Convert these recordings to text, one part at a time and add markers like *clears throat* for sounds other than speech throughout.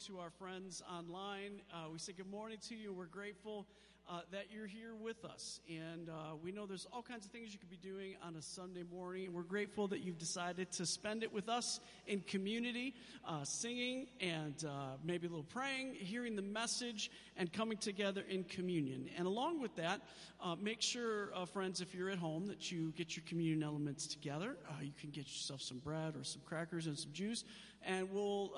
to our friends online. Uh, we say good morning to you. We're grateful uh, that you're here with us. And uh, we know there's all kinds of things you could be doing on a Sunday morning. And we're grateful that you've decided to spend it with us in community, uh, singing and uh, maybe a little praying, hearing the message, and coming together in communion. And along with that, uh, make sure, friends, if you're at home, that you get your communion elements together. you can get yourself some bread or some crackers and some juice, and we'll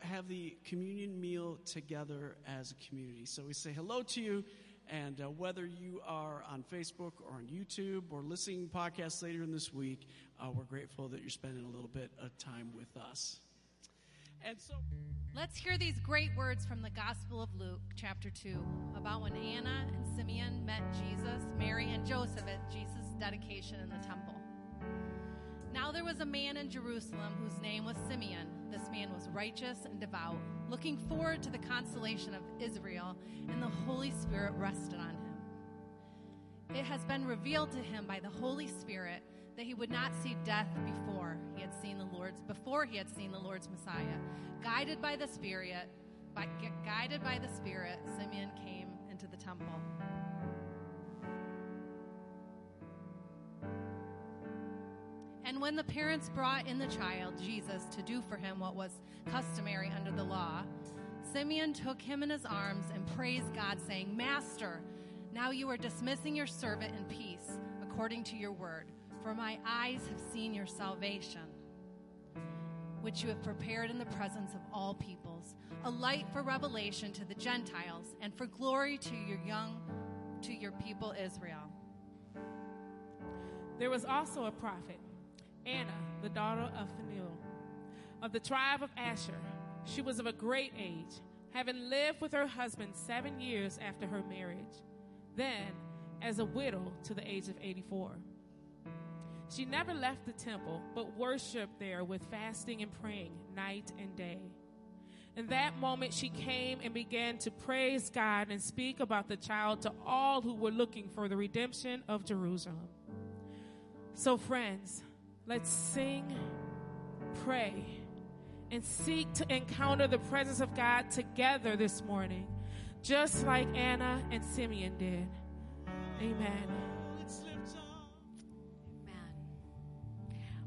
have the communion meal together as a community. So we say hello to you. And uh, whether you are on Facebook or on YouTube or listening podcasts later in this week, uh, we're grateful that you're spending a little bit of time with us. And so, let's hear these great words from the Gospel of Luke, chapter 2, about when Anna and Simeon met Jesus, Mary, and Joseph at Jesus' dedication in the temple. Now there was a man in Jerusalem whose name was Simeon. This man was righteous and devout, looking forward to the consolation of Israel, and the Holy Spirit rested on him. It has been revealed to him by the Holy Spirit that he would not see death before he had seen the Lord's before he had seen the Lord's Messiah. Guided by the Spirit, by, guided by the Spirit, Simeon came into the temple. And when the parents brought in the child, Jesus, to do for him what was customary under the law, Simeon took him in his arms and praised God, saying, Master, now you are dismissing your servant in peace, according to your word, for my eyes have seen your salvation, which you have prepared in the presence of all peoples, a light for revelation to the Gentiles, and for glory to your young, to your people Israel. There was also a prophet Anna, the daughter of Phanuel, of the tribe of Asher. She was of a great age, having lived with her husband seven years after her marriage, then as a widow to the age of 84. She never left the temple, but worshiped there with fasting and praying night and day. In that moment, she came and began to praise God and speak about the child to all who were looking for the redemption of Jerusalem. So, friends, Let's sing, pray, and seek to encounter the presence of God together this morning, just like Anna and Simeon did. Amen.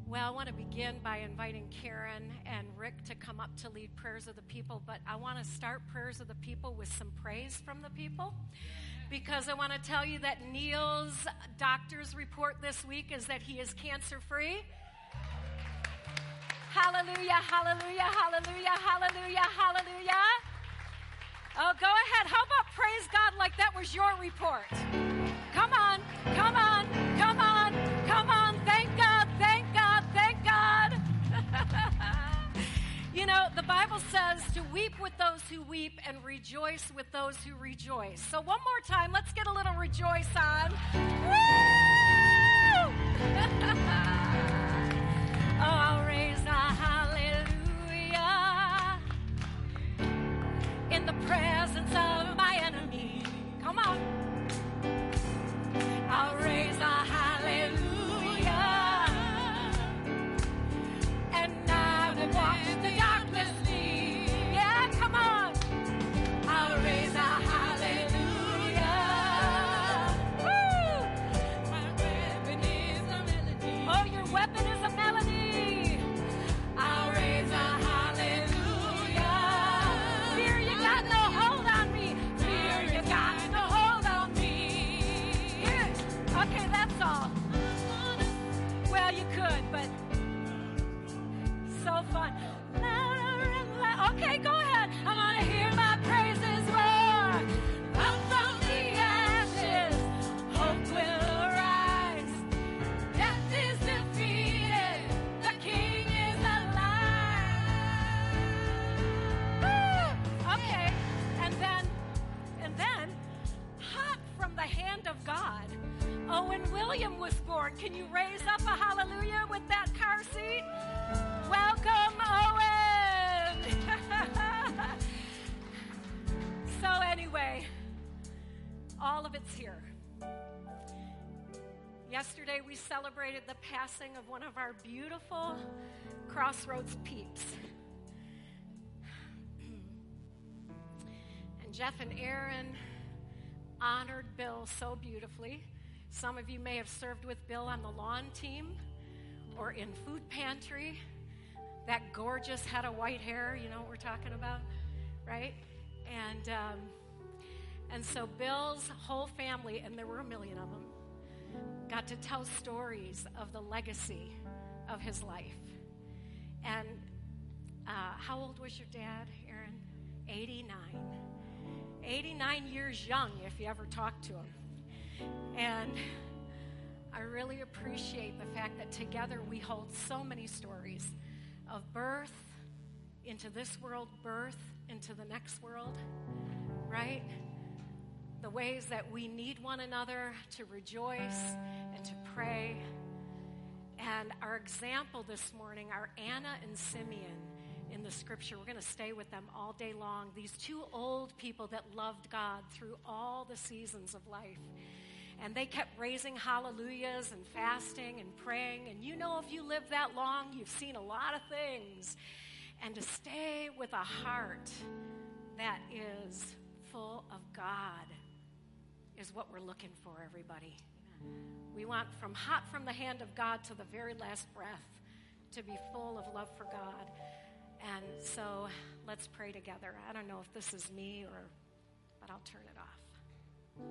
Well, I want to begin by inviting Karen and Rick to come up to lead prayers of the people, but I want to start prayers of the people with some praise from the people because I want to tell you that Neil's doctor's report this week is that he is cancer free. Hallelujah, hallelujah, hallelujah, hallelujah, hallelujah. Oh, go ahead. How about praise God like that was your report? Come on, come on, Bible says to weep with those who weep and rejoice with those who rejoice. So, one more time, let's get a little rejoice on. Woo! *laughs* oh, raise a hallelujah in the presence of my enemy. Come on. I'll raise passing of one of our beautiful Crossroads peeps. *clears throat* And Jeff and Aaron honored Bill so beautifully. Some of you may have served with Bill on the lawn team or in food pantry. That gorgeous head of white hair, you know what we're talking about, right? And um, and so Bill's whole family, and there were a million of them, got to tell stories of the legacy of his life. And uh, how old was your dad, Aaron? 89. 89 years young, if you ever talked to him. And I really appreciate the fact that together we hold so many stories of birth into this world, birth into the next world, right? The ways that we need one another to rejoice and to pray. And our example this morning are Anna and Simeon in the scripture. We're going to stay with them all day long. These two old people that loved God through all the seasons of life. And they kept raising hallelujahs and fasting and praying. And you know, if you live that long, you've seen a lot of things. And to stay with a heart that is full of God is what we're looking for, everybody. We want from hot from the hand of God to the very last breath to be full of love for God. And so let's pray together. I don't know if this is me or, but I'll turn it off.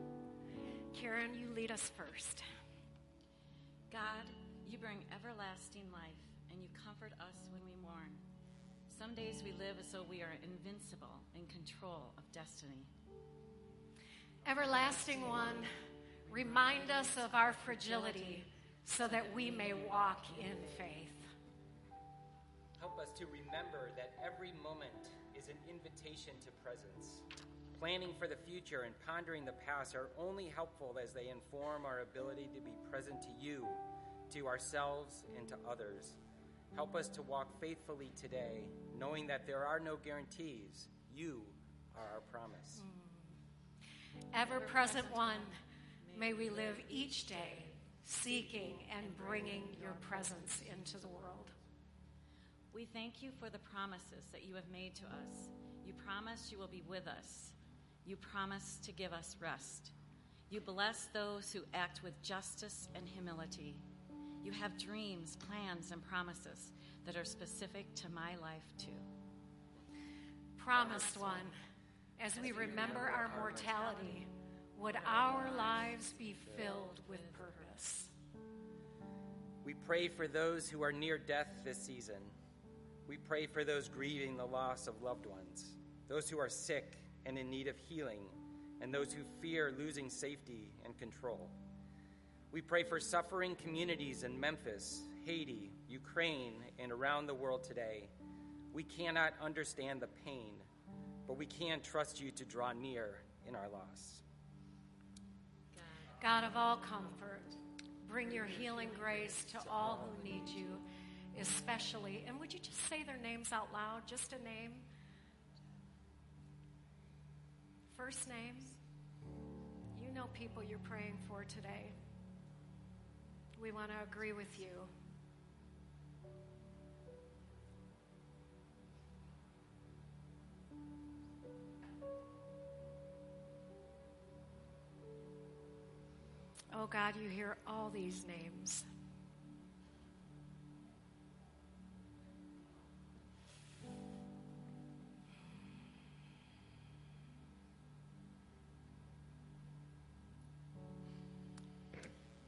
Karen, you lead us first. God, you bring everlasting life and you comfort us when we mourn. Some days we live as though we are invincible in control of destiny. Everlasting one, remind us of our fragility so that we may walk in faith. Help us to remember that every moment is an invitation to presence. Planning for the future and pondering the past are only helpful as they inform our ability to be present to you, to ourselves, and to others. Help us to walk faithfully today, knowing that there are no guarantees. You are our promise. Mm. Ever present one, may we live each day seeking and bringing your presence into the world. We thank you for the promises that you have made to us. You promise you will be with us. You promise to give us rest. You bless those who act with justice and humility. You have dreams, plans, and promises that are specific to my life, too. Promised one, as we remember our mortality, would our lives be filled with purpose? We pray for those who are near death this season. We pray for those grieving the loss of loved ones, those who are sick and in need of healing, and those who fear losing safety and control. We pray for suffering communities in Memphis, Haiti, Ukraine, and around the world today. We cannot understand the pain, but we can trust you to draw near in our loss. God of all comfort, bring your healing grace to all who need you, especially. And would you just say their names out loud? Just a name? First names? You know people you're praying for today. We want to agree with you. Oh God, you hear all these names.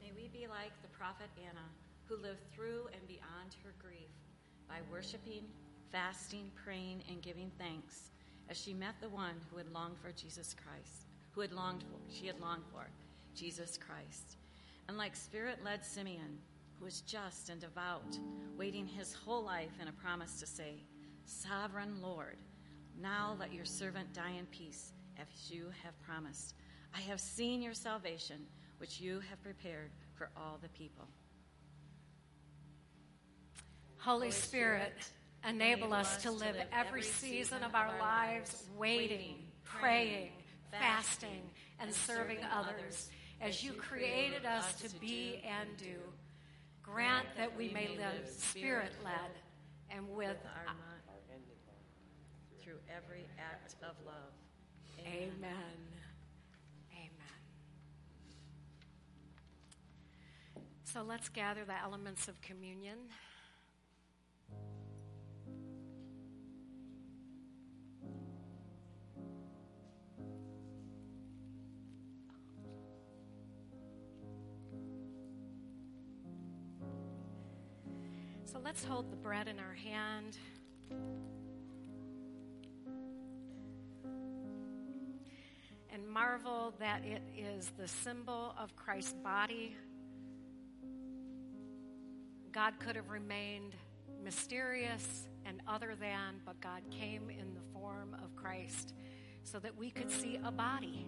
May we be like the prophet Anna, who lived through and beyond her grief by worshiping, fasting, praying, and giving thanks as she met the one who had longed for Jesus Christ, who had longed for, she had longed for, Jesus Christ. And like spirit led Simeon, who was just and devout, waiting his whole life in a promise to say, Sovereign Lord, now let your servant die in peace, as you have promised. I have seen your salvation, which you have prepared for all the people. Holy Spirit, enable us to live every season of our lives waiting, praying, fasting, and serving others as you created us to be and do. Grant that we may live spirit led and with our mind through every act of love. Amen. Amen. So let's gather the elements of communion. Let's hold the bread in our hand. And marvel that it is the symbol of Christ's body. God could have remained mysterious and other than, but God came in the form of Christ so that we could see a body.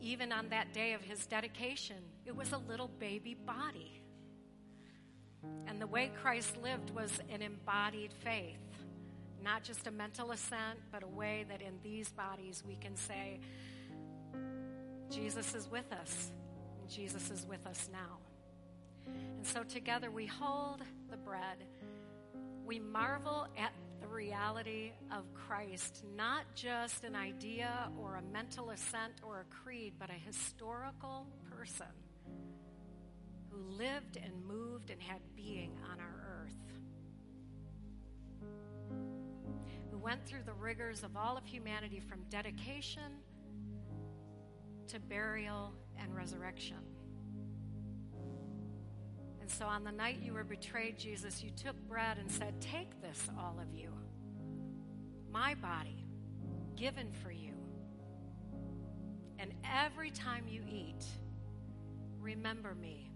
Even on that day of his dedication, it was a little baby body. And the way Christ lived was an embodied faith, not just a mental assent, but a way that in these bodies we can say, Jesus is with us, and Jesus is with us now. And so together we hold the bread. We marvel at the reality of Christ, not just an idea or a mental assent or a creed, but a historical person who lived and moved and had being on our earth, who went through the rigors of all of humanity from dedication to burial and resurrection. And so on the night you were betrayed, Jesus, you took bread and said, Take this, all of you, my body, given for you. And every time you eat, remember me.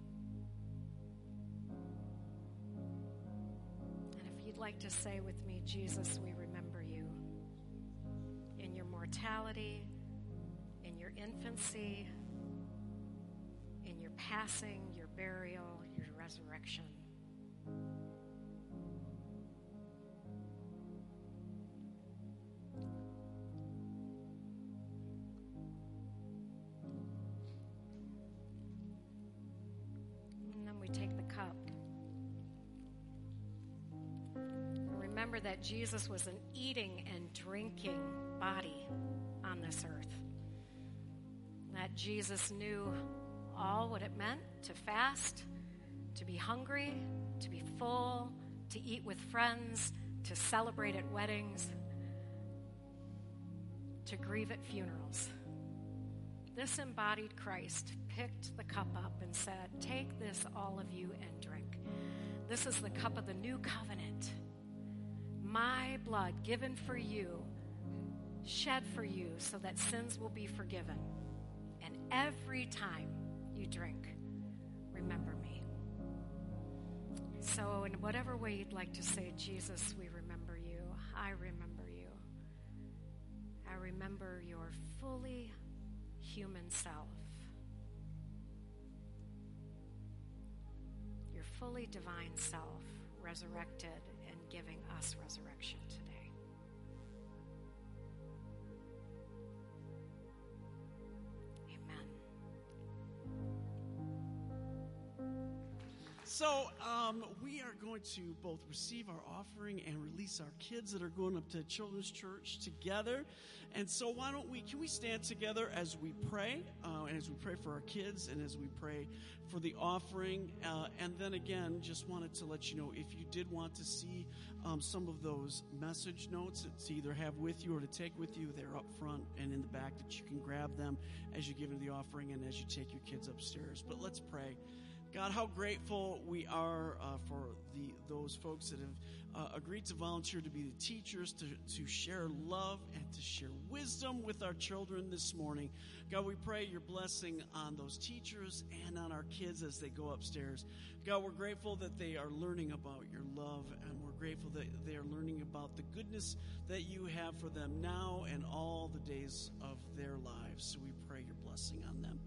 Like to say with me, Jesus, we remember you in your mortality, in your infancy, in your passing, your burial, your resurrection. That Jesus was an eating and drinking body on this earth. That Jesus knew all what it meant to fast, to be hungry, to be full, to eat with friends, to celebrate at weddings, to grieve at funerals. This embodied Christ picked the cup up and said, Take this, all of you, and drink. This is the cup of the new covenant my blood given for you, shed for you, so that sins will be forgiven. And every time you drink, remember me. So, in whatever way you'd like to say, Jesus, we remember you, I remember you. I remember your fully human self, your fully divine self, resurrected giving us resurrection today. So, um, we are going to both receive our offering and release our kids that are going up to Children's Church together. And so, why don't we, can we stand together as we pray, uh, and as we pray for our kids, and as we pray for the offering? Uh, and then again, just wanted to let you know if you did want to see um, some of those message notes to either have with you or to take with you, they're up front and in the back that you can grab them as you give into the offering and as you take your kids upstairs. But let's pray. God, how grateful we are uh, for the those folks that have uh, agreed to volunteer to be the teachers, to, to share love and to share wisdom with our children this morning. God, we pray your blessing on those teachers and on our kids as they go upstairs. God, we're grateful that they are learning about your love, and we're grateful that they are learning about the goodness that you have for them now and all the days of their lives. So we pray your blessing on them.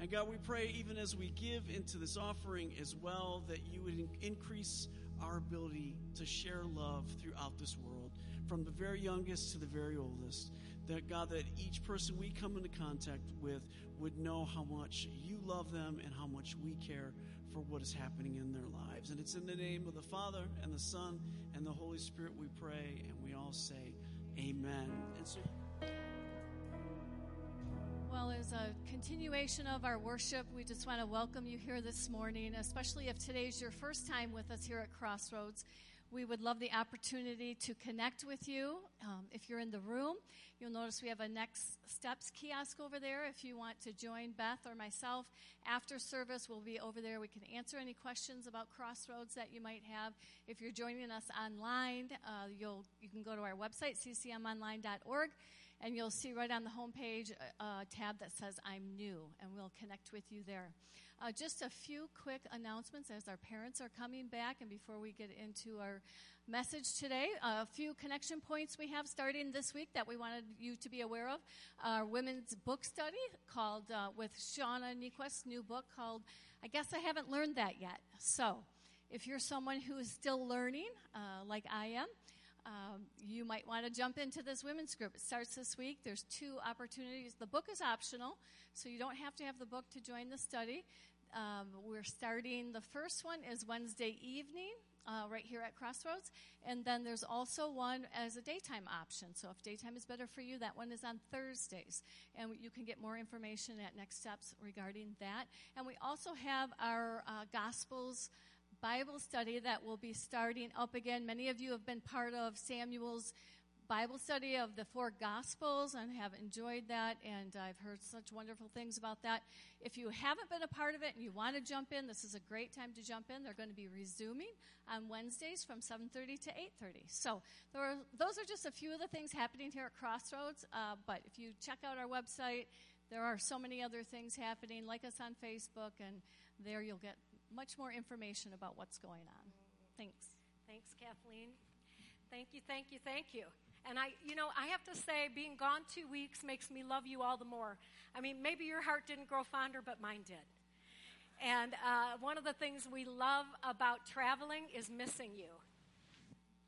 And God, we pray even as we give into this offering as well that you would increase our ability to share love throughout this world, from the very youngest to the very oldest. That God, that each person we come into contact with would know how much you love them and how much we care for what is happening in their lives. And it's in the name of the Father and the Son and the Holy Spirit we pray, and we all say, Amen. And so. As a continuation of our worship, we just want to welcome you here this morning, especially if today's your first time with us here at Crossroads. We would love the opportunity to connect with you. Um, if you're in the room, you'll notice we have a Next Steps kiosk over there. If you want to join Beth or myself after service, we'll be over there. We can answer any questions about Crossroads that you might have. If you're joining us online, uh, you'll you can go to our website ccmonline.org and you'll see right on the homepage a, a tab that says I'm new, and we'll connect with you there. Uh, just a few quick announcements as our parents are coming back, and before we get into our message today, uh, a few connection points we have starting this week that we wanted you to be aware of. Our women's book study called uh, with Shauna Niequist's new book called "I Guess I Haven't Learned That Yet." So, if you're someone who is still learning, uh, like I am um, you might want to jump into this women's group. It starts this week. There's two opportunities. The book is optional, so you don't have to have the book to join the study. Um, we're starting, the first one is Wednesday evening. Uh, right here at Crossroads. And then there's also one as a daytime option. So if daytime is better for you, that one is on Thursdays. And you can get more information at Next Steps regarding that. And we also have our uh, Gospels Bible study that will be starting up again. Many of you have been part of Samuel's Bible study of the four Gospels and have enjoyed that, and I've heard such wonderful things about that. If you haven't been a part of it and you want to jump in, this is a great time to jump in. They're going to be resuming on Wednesdays from 7:30 to 8:30. So are, those are just a few of the things happening here at Crossroads. Uh, but if you check out our website, there are so many other things happening. Like us on Facebook, and there you'll get much more information about what's going on. Thanks. Thanks, Kathleen. Thank you, thank you, thank you. And I, you know, I have to say, being gone two weeks makes me love you all the more. I mean, maybe your heart didn't grow fonder, but mine did. And uh, one of the things we love about traveling is missing you.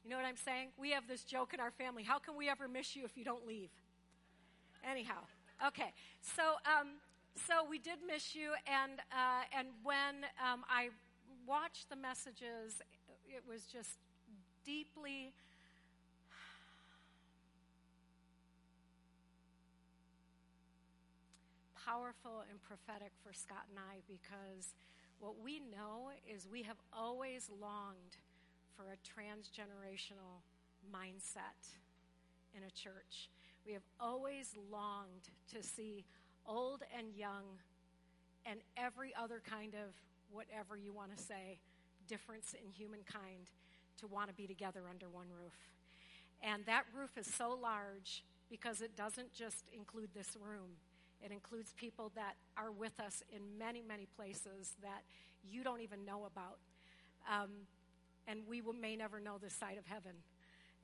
You know what I'm saying? We have this joke in our family how can we ever miss you if you don't leave? Anyhow, okay. So, um, so we did miss you, and uh, and when um, I watched the messages, it was just deeply. Powerful and prophetic for Scott and I because what we know is we have always longed for a transgenerational mindset in a church. We have always longed to see old and young, and every other kind of whatever you want to say, difference in humankind to want to be together under one roof. And that roof is so large because it doesn't just include this room. It includes people that are with us in many, many places that you don't even know about. Um, and we will, may never know this side of heaven.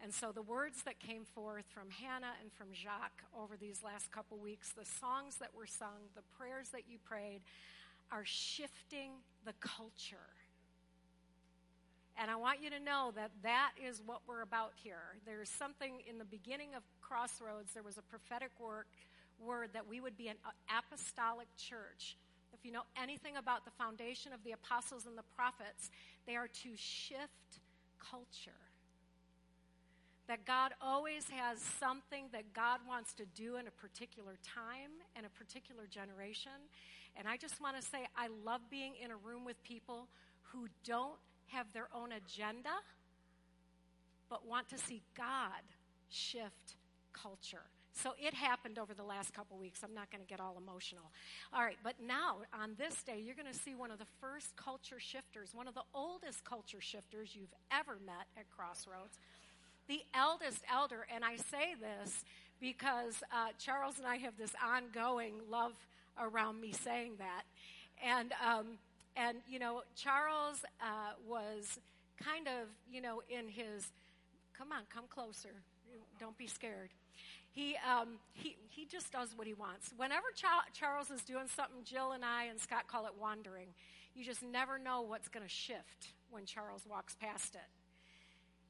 And so the words that came forth from Hannah and from Jacques over these last couple weeks, the songs that were sung, the prayers that you prayed, are shifting the culture. And I want you to know that that is what we're about here. There's something in the beginning of Crossroads, there was a prophetic work, word that we would be an apostolic church. If you know anything about the foundation of the apostles and the prophets, they are to shift culture that God always has something that God wants to do in a particular time and a particular generation. And I just want to say, I love being in a room with people who don't have their own agenda, but want to see God shift culture. So it happened over the last couple weeks. I'm not going to get all emotional. All right, but now on this day, you're going to see one of the first culture shifters, one of the oldest culture shifters you've ever met at Crossroads the eldest elder, and I say this because uh, Charles and I have this ongoing love around me saying that. And, um, and you know, Charles uh, was kind of, you know, in his, come on, come closer. Don't be scared. He, um, he, he just does what he wants. Whenever Ch- Charles is doing something, Jill and I and Scott call it wandering. You just never know what's going to shift when Charles walks past it.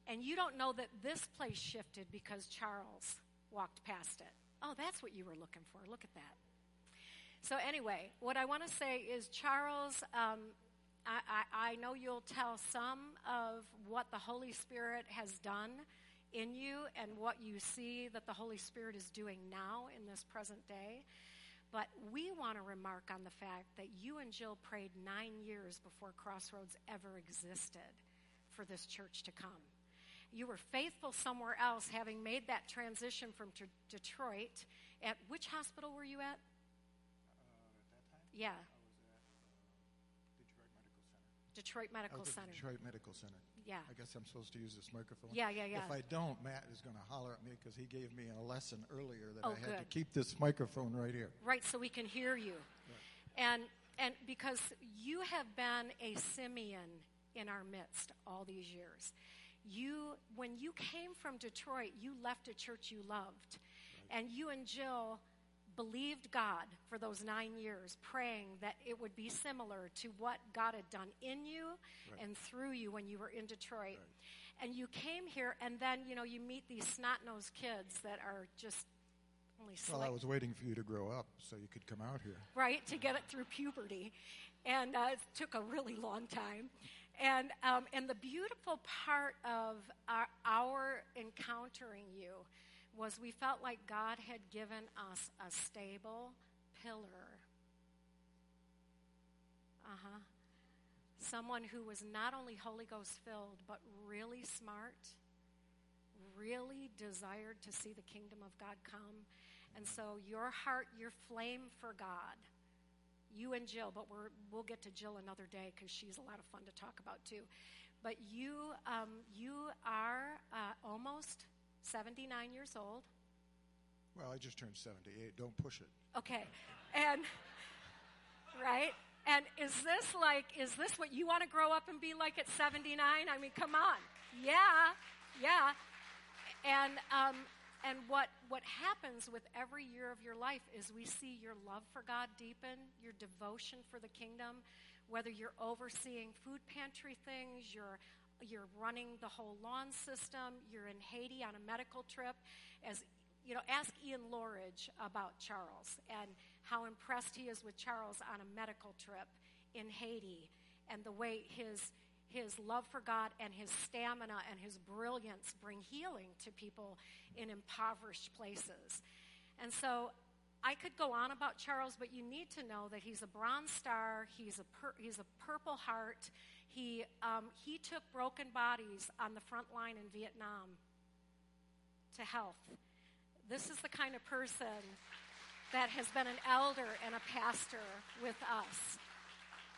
And you don't know that this place shifted because Charles walked past it. Oh, that's what you were looking for. Look at that. So, anyway, what I want to say is, Charles, um, I, I, I know you'll tell some of what the Holy Spirit has done in you and what you see that the Holy Spirit is doing now in this present day. But we want to remark on the fact that you and Jill prayed nine years before Crossroads ever existed for this church to come. You were faithful somewhere else, having made that transition from t- Detroit. At which hospital were you at? Uh, yeah, Detroit Medical I was at uh, oh, Center. Detroit Medical Center. Yeah. I guess I'm supposed to use this microphone. Yeah, yeah, yeah. If I don't, Matt is going to holler at me because he gave me a lesson earlier that Oh, I had to keep this microphone right here. right so we can hear you and and because you have been a simeon in our midst all these years you when you came from detroit you left a church you loved and you and jill believed god for those nine years praying that it would be similar to what god had done in you and through you when you were in detroit and you came here and then you know you meet these snot-nosed kids that are just only Well, I was waiting for you to grow up so you could come out here. right, to get it through puberty. And uh, it took a really long time. And, um, and the beautiful part of our, our encountering you was we felt like God had given us a stable pillar. Uh huh. Someone who was not only Holy Ghost filled, but really smart, really desired to see the kingdom of God come. And so your heart, your flame for God, you and Jill, but we're, we'll get to Jill another day because she's a lot of fun to talk about too. But you, um, you are uh, almost 79 years old. Well, I just turned 78. Don't push it. Okay. And, right? And is this like, is this what you want to grow up and be like at 79? I mean, come on. Yeah, yeah. And, um, and what, what happens with every year of your life is we see your love for God deepen, your devotion for the kingdom, whether you're overseeing food pantry things, you're, you're running the whole lawn system, you're in Haiti on a medical trip. As you know, ask Ian Lorridge about Charles and how impressed he is with Charles on a medical trip in Haiti and the way his his love for God and his stamina and his brilliance bring healing to people in impoverished places. And so I could go on about Charles, but you need to know that he's a Bronze Star, he's a, pur- he's a Purple Heart. He, um, he took broken bodies on the front line in Vietnam to health. This is the kind of person that has been an elder and a pastor with us.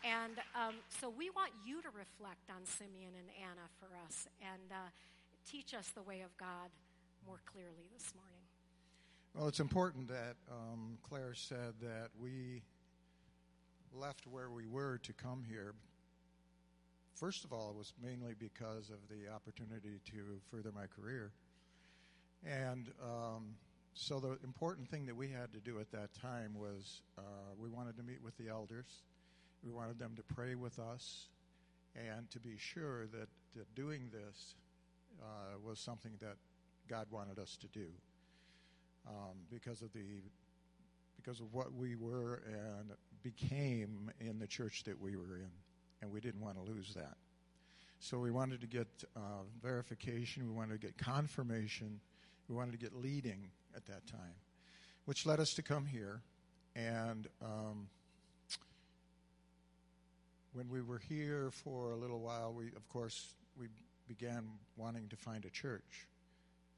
And um, so we want you to reflect on Simeon and Anna for us and uh, teach us the way of God more clearly this morning. Well, it's important that um, Claire said that we left where we were to come here. First of all, it was mainly because of the opportunity to further my career. And um, so the important thing that we had to do at that time was uh, we wanted to meet with the elders. We wanted them to pray with us and to be sure that, that doing this uh, was something that God wanted us to do um, because of the because of what we were and became in the church that we were in, and we didn't want to lose that. So we wanted to get uh, verification. We wanted to get confirmation. We wanted to get leading at that time, which led us to come here. And um, when we were here for a little while, we of course we began wanting to find a church.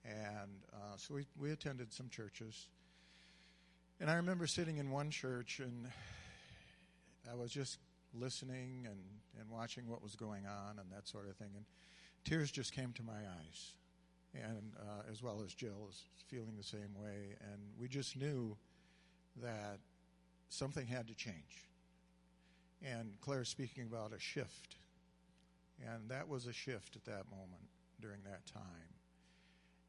And uh, so we, we attended some churches. And I remember sitting in one church and I was just listening and, and watching what was going on and that sort of thing. And tears just came to my eyes. And uh, as well as Jill is feeling the same way. And we just knew that something had to change. And Claire speaking about a shift. And that was a shift at that moment during that time.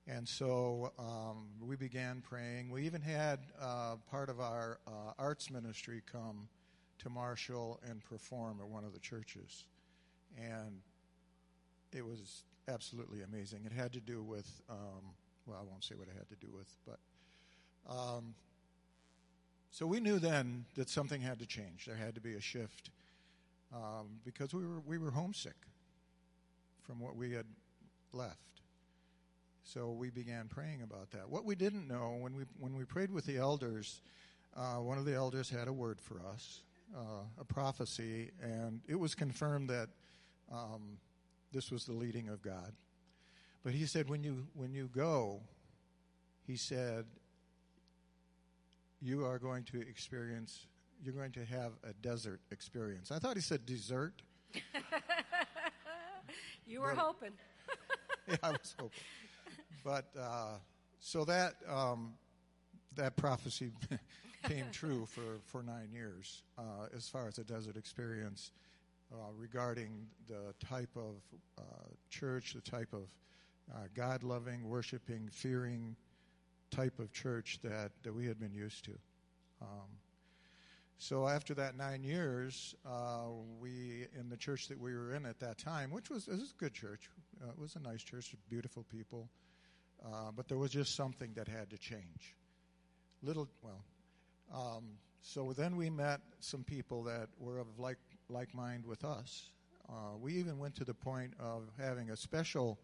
And so um, we began praying. We even had uh, part of our uh, arts ministry come to Marshall and perform at one of the churches. And it was absolutely amazing. It had to do with, um, well, I won't say what it had to do with, but. Um, so we knew then that something had to change. There had to be a shift um, because we were, we were homesick from what we had left. So we began praying about that. What we didn't know when we when we prayed with the elders, uh, one of the elders had a word for us, uh, a prophecy, and it was confirmed that um, this was the leading of God. But he said, when you when you go, he said, you are going to experience, you're going to have a desert experience. I thought he said dessert. *laughs* you were But- hoping. *laughs* yeah, I was hoping. But uh, so that um, that prophecy *laughs* came true for, for nine years uh, as far as the desert experience uh, regarding the type of uh, church, the type of uh, God loving, worshiping, fearing type of church that, that we had been used to. Um, so after that nine years, uh, we in the church that we were in at that time, which was, was a good church, uh, it was a nice church, beautiful people, uh, but there was just something that had to change. Little, well, um, so then we met some people that were of like like mind with us. Uh, we even went to the point of having a special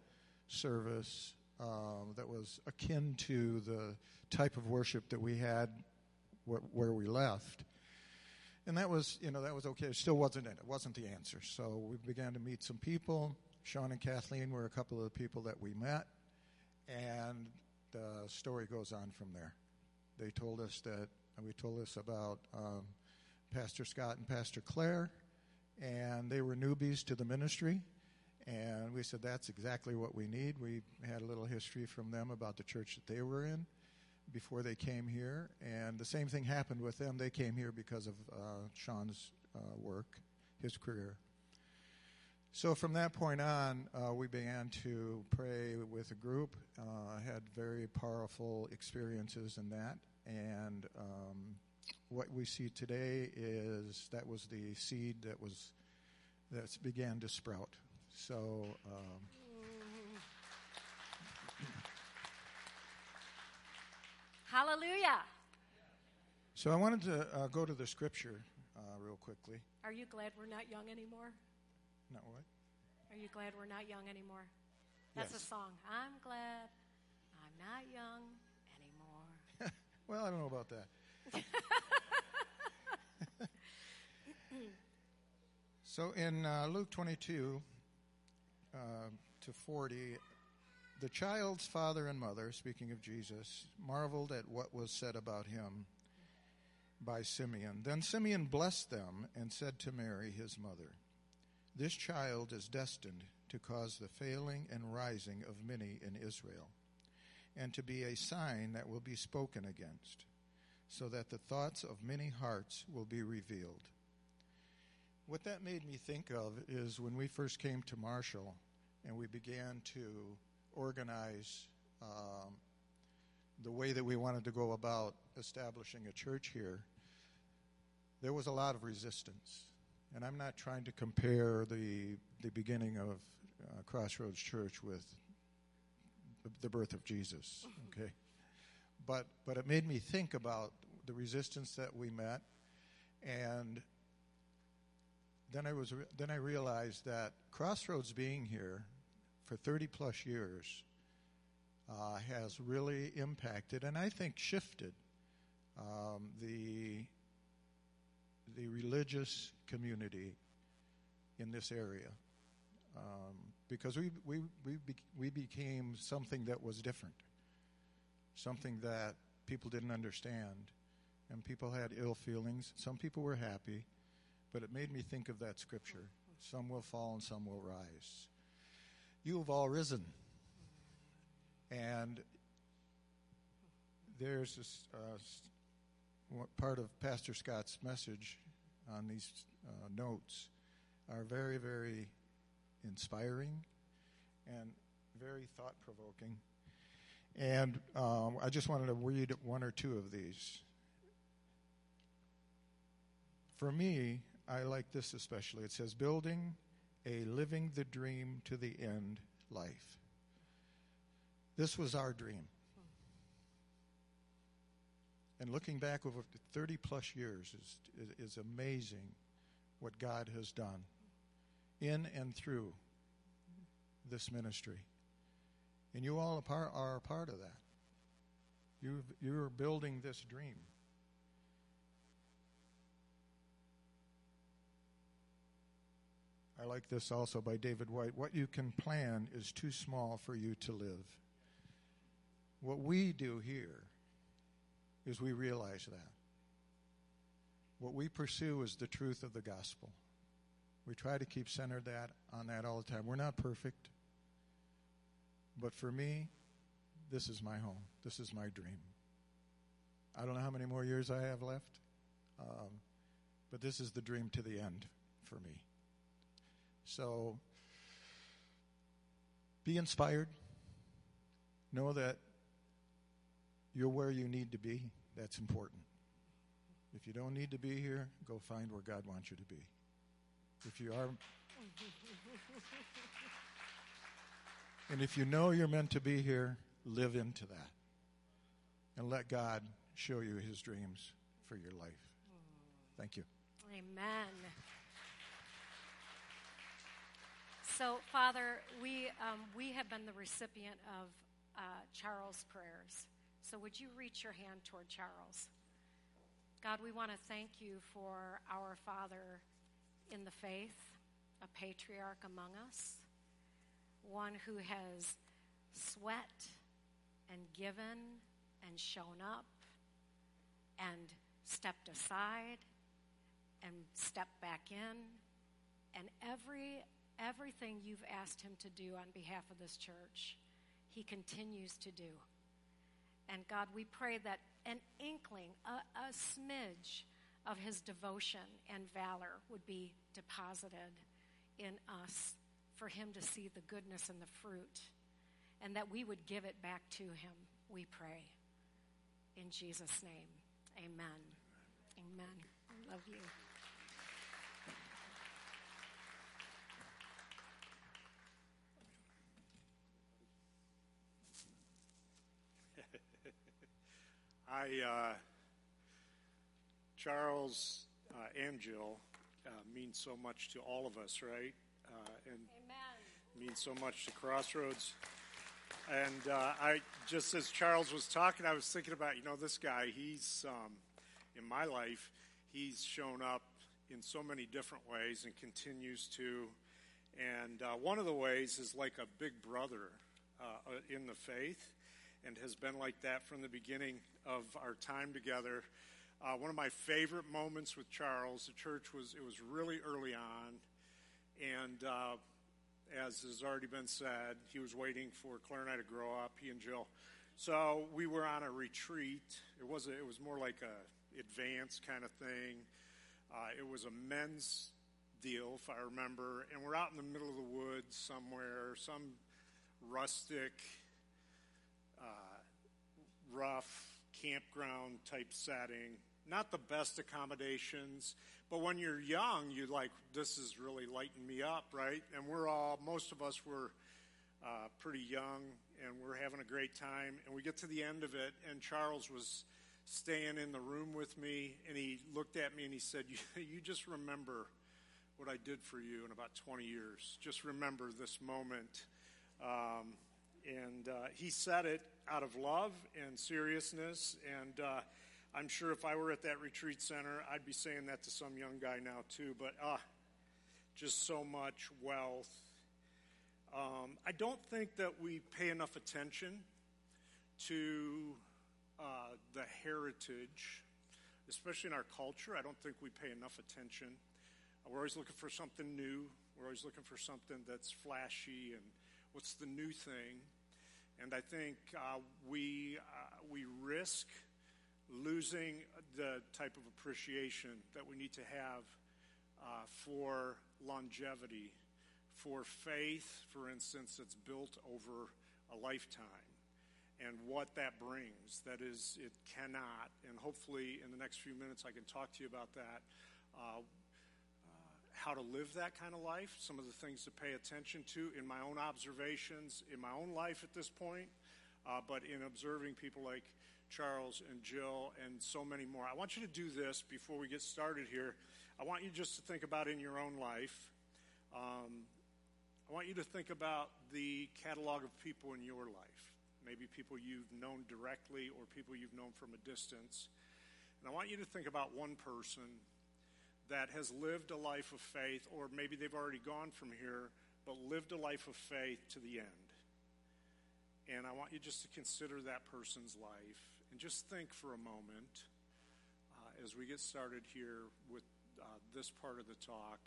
service um, that was akin to the type of worship that we had wh- where we left. And that was, you know, that was okay. It still wasn't it. It wasn't the answer. So we began to meet some people. Sean and Kathleen were a couple of the people that we met. And the story goes on from there. They told us that, we told us about um, Pastor Scott and Pastor Claire, and they were newbies to the ministry. And we said, that's exactly what we need. We had a little history from them about the church that they were in before they came here. And the same thing happened with them. They came here because of uh, Sean's uh, work, his career. So from that point on, uh, we began to pray with a group. Uh, had very powerful experiences in that, and um, what we see today is that was the seed that was that began to sprout. So. Um, Hallelujah. So I wanted to uh, go to the scripture uh, real quickly. Are you glad we're not young anymore? Not what? Are you glad we're not young anymore? That's Yes. a song. I'm glad I'm not young anymore. *laughs* Well, I don't know about that. *laughs* *laughs* so in uh, Luke 22 uh, to 40, the child's father and mother, speaking of Jesus, marveled at what was said about him by Simeon. Then Simeon blessed them and said to Mary, his mother, This child is destined to cause the failing and rising of many in Israel and to be a sign that will be spoken against, so that the thoughts of many hearts will be revealed. What that made me think of is when we first came to Marshall and we began to organize um, the way that we wanted to go about establishing a church here, there was a lot of resistance. And I'm not trying to compare the, the beginning of uh, Crossroads Church with the- birth of Jesus. Okay, but but it made me think about the resistance that we met, and then I was re- then I realized that Crossroads being here for 30 plus years uh, has really impacted and I think shifted um, the the religious community in this area um, because we we we, be, we became something that was different, something that people didn't understand, and people had ill feelings. Some people were happy, but it made me think of that scripture: "Some will fall and some will rise." You have all risen, and there's this uh, part of Pastor Scott's message on these uh, notes are very, very inspiring and very thought provoking. And um, I just wanted to read one or two of these. For me, I like this especially. It says, Building a living the dream to the end life. This was our dream. And looking back over 30 plus years is, is, amazing what God has done in and through this ministry. And you all are a part of that. You, you're building this dream. I like this also by David Whyte. What you can plan is too small for you to live. What we do here is we realize that. What we pursue is the truth of the gospel. We try to keep centered that on that all the time. We're not perfect. But for me, this is my home. This is my dream. I don't know how many more years I have left, um, but this is the dream to the end for me. So be inspired. Know that you're where you need to be. That's important. If you don't need to be here, go find where God wants you to be. If you are. and if you know you're meant to be here, live into that. And let God show you his dreams for your life. Thank you. Amen. So, Father, we, um, we have been the recipient of uh, Charles' prayers. So, would you reach your hand toward Charles? God, we want to thank you for our Father in the faith, a patriarch among us, one who has sweat and given and shown up and stepped aside and stepped back in and every everything you've asked him to do on behalf of this church he continues to do and god we pray that an inkling a, a smidge of his devotion and valor would be deposited in us for him to see the goodness and the fruit and that we would give it back to him we pray in jesus name Amen. Amen. I love you. I, uh, Charles uh, and Jill, uh, mean so much to all of us, right? Uh, and Amen. means so much to Crossroads. And uh, I just as Charles was talking, I was thinking about you know this guy. He's um, in my life. He's shown up in so many different ways and continues to. And uh, one of the ways is like a big brother uh, in the faith, and has been like that from the beginning of our time together. Uh, one of my favorite moments with Charles, the church was it was really early on, and uh, as has already been said, he was waiting for Claire and I to grow up, he and Jill. So we were on a retreat. It was a, it was more like a advanced kind of thing. Uh, it was a men's deal, if I remember, and we're out in the middle of the woods somewhere, some rustic, rough campground type setting. Not the best accommodations but when you're young, you're like, this is really lighting me up, right? And we're all, most of us were uh, pretty young and we're having a great time. And we get to the end of it, and Charles was staying in the room with me, and he looked at me and he said, You, *laughs* you just remember what I did for you in about 20 years. Just remember this moment. Um, and uh, he said it out of love and seriousness. And uh, I'm sure if I were at that retreat center, I'd be saying that to some young guy now too. But uh, just so much wealth. Um, I don't think that we pay enough attention to uh, the heritage, especially in our culture. I don't think we pay enough attention. We're always looking for something new. We're always looking for something that's flashy and what's the new thing. And I think uh, we uh, we risk losing the type of appreciation that we need to have uh, for longevity, for faith, for instance, that's built over a lifetime, and what that brings. That is, it cannot, and hopefully in the next few minutes I can talk to you about that. Uh, how to live that kind of life, some of the things to pay attention to in my own observations, in my own life at this point, uh, but in observing people like Charles and Jill and so many more. I want you to do this before we get started here. I want you just to think about in your own life. Um, I want you to think about the catalog of people in your life. Maybe people you've known directly or people you've known from a distance. And I want you to think about one person that has lived a life of faith, or maybe they've already gone from here, but lived a life of faith to the end. And I want you just to consider that person's life and just think for a moment uh, as we get started here with uh, this part of the talk.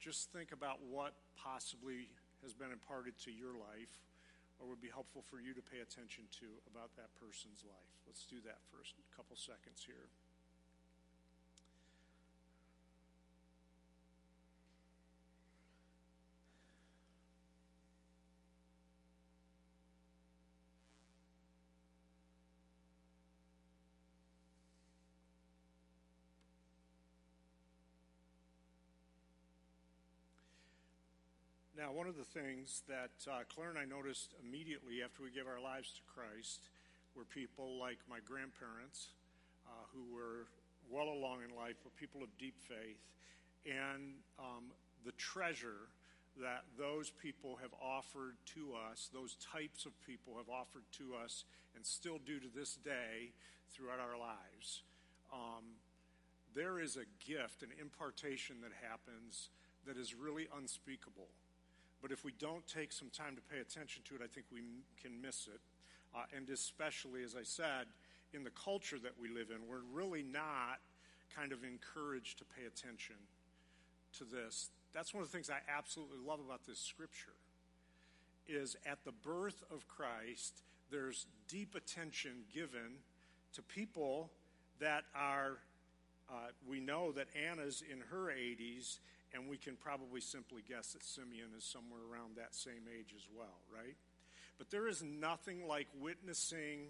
Just think about what possibly has been imparted to your life or would be helpful for you to pay attention to about that person's life. Let's do that for a couple seconds here. Now, one of the things that uh, Claire and I noticed immediately after we gave our lives to Christ were people like my grandparents uh, who were well along in life, but people of deep faith, and um, the treasure that those people have offered to us, those types of people have offered to us, and still do to this day throughout our lives. Um, there is a gift, an impartation that happens that is really unspeakable. But if we don't take some time to pay attention to it, I think we can miss it. Uh, and especially, as I said, in the culture that we live in, we're really not kind of encouraged to pay attention to this. That's one of the things I absolutely love about this scripture is at the birth of Christ, there's deep attention given to people that are, uh, we know that Anna's in her 80s and we can probably simply guess that Simeon is somewhere around that same age as well, right? But there is nothing like witnessing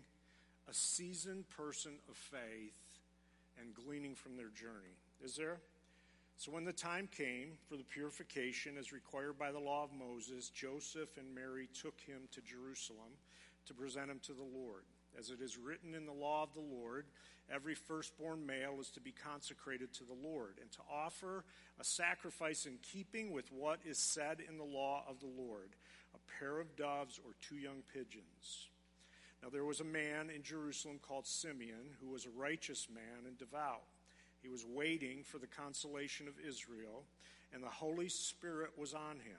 a seasoned person of faith and gleaning from their journey, is there? So, when the time came for the purification as required by the law of Moses, Joseph and Mary took him to Jerusalem to present him to the Lord. As it is written in the law of the Lord, every firstborn male is to be consecrated to the Lord and to offer a sacrifice in keeping with what is said in the law of the Lord a pair of doves or two young pigeons. Now there was a man in Jerusalem called Simeon who was a righteous man and devout. He was waiting for the consolation of Israel, and the Holy Spirit was on him.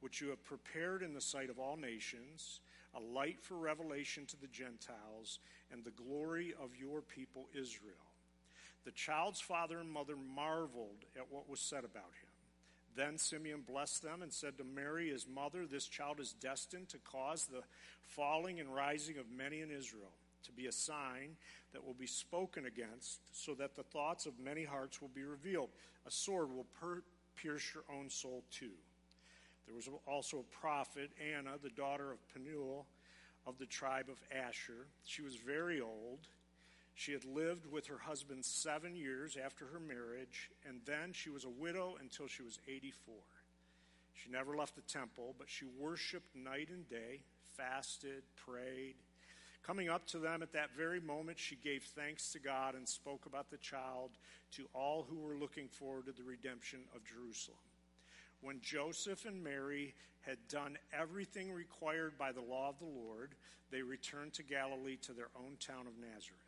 which you have prepared in the sight of all nations a light for revelation to the Gentiles, and the glory of your people Israel. The child's father and mother marveled at what was said about him. Then Simeon blessed them and said to Mary, his mother, This child is destined to cause the falling and rising of many in Israel, to be a sign that will be spoken against, so that the thoughts of many hearts will be revealed. A sword will per- pierce your own soul too. There was also a prophet, Anna, the daughter of Penuel of the tribe of Asher. She was very old. She had lived with her husband seven years after her marriage, and then she was a widow until she was 84. She never left the temple, but she worshiped night and day, fasted, prayed. Coming up to them at that very moment, she gave thanks to God and spoke about the child to all who were looking forward to the redemption of Jerusalem. When Joseph and Mary had done everything required by the law of the Lord, they returned to Galilee to their own town of Nazareth.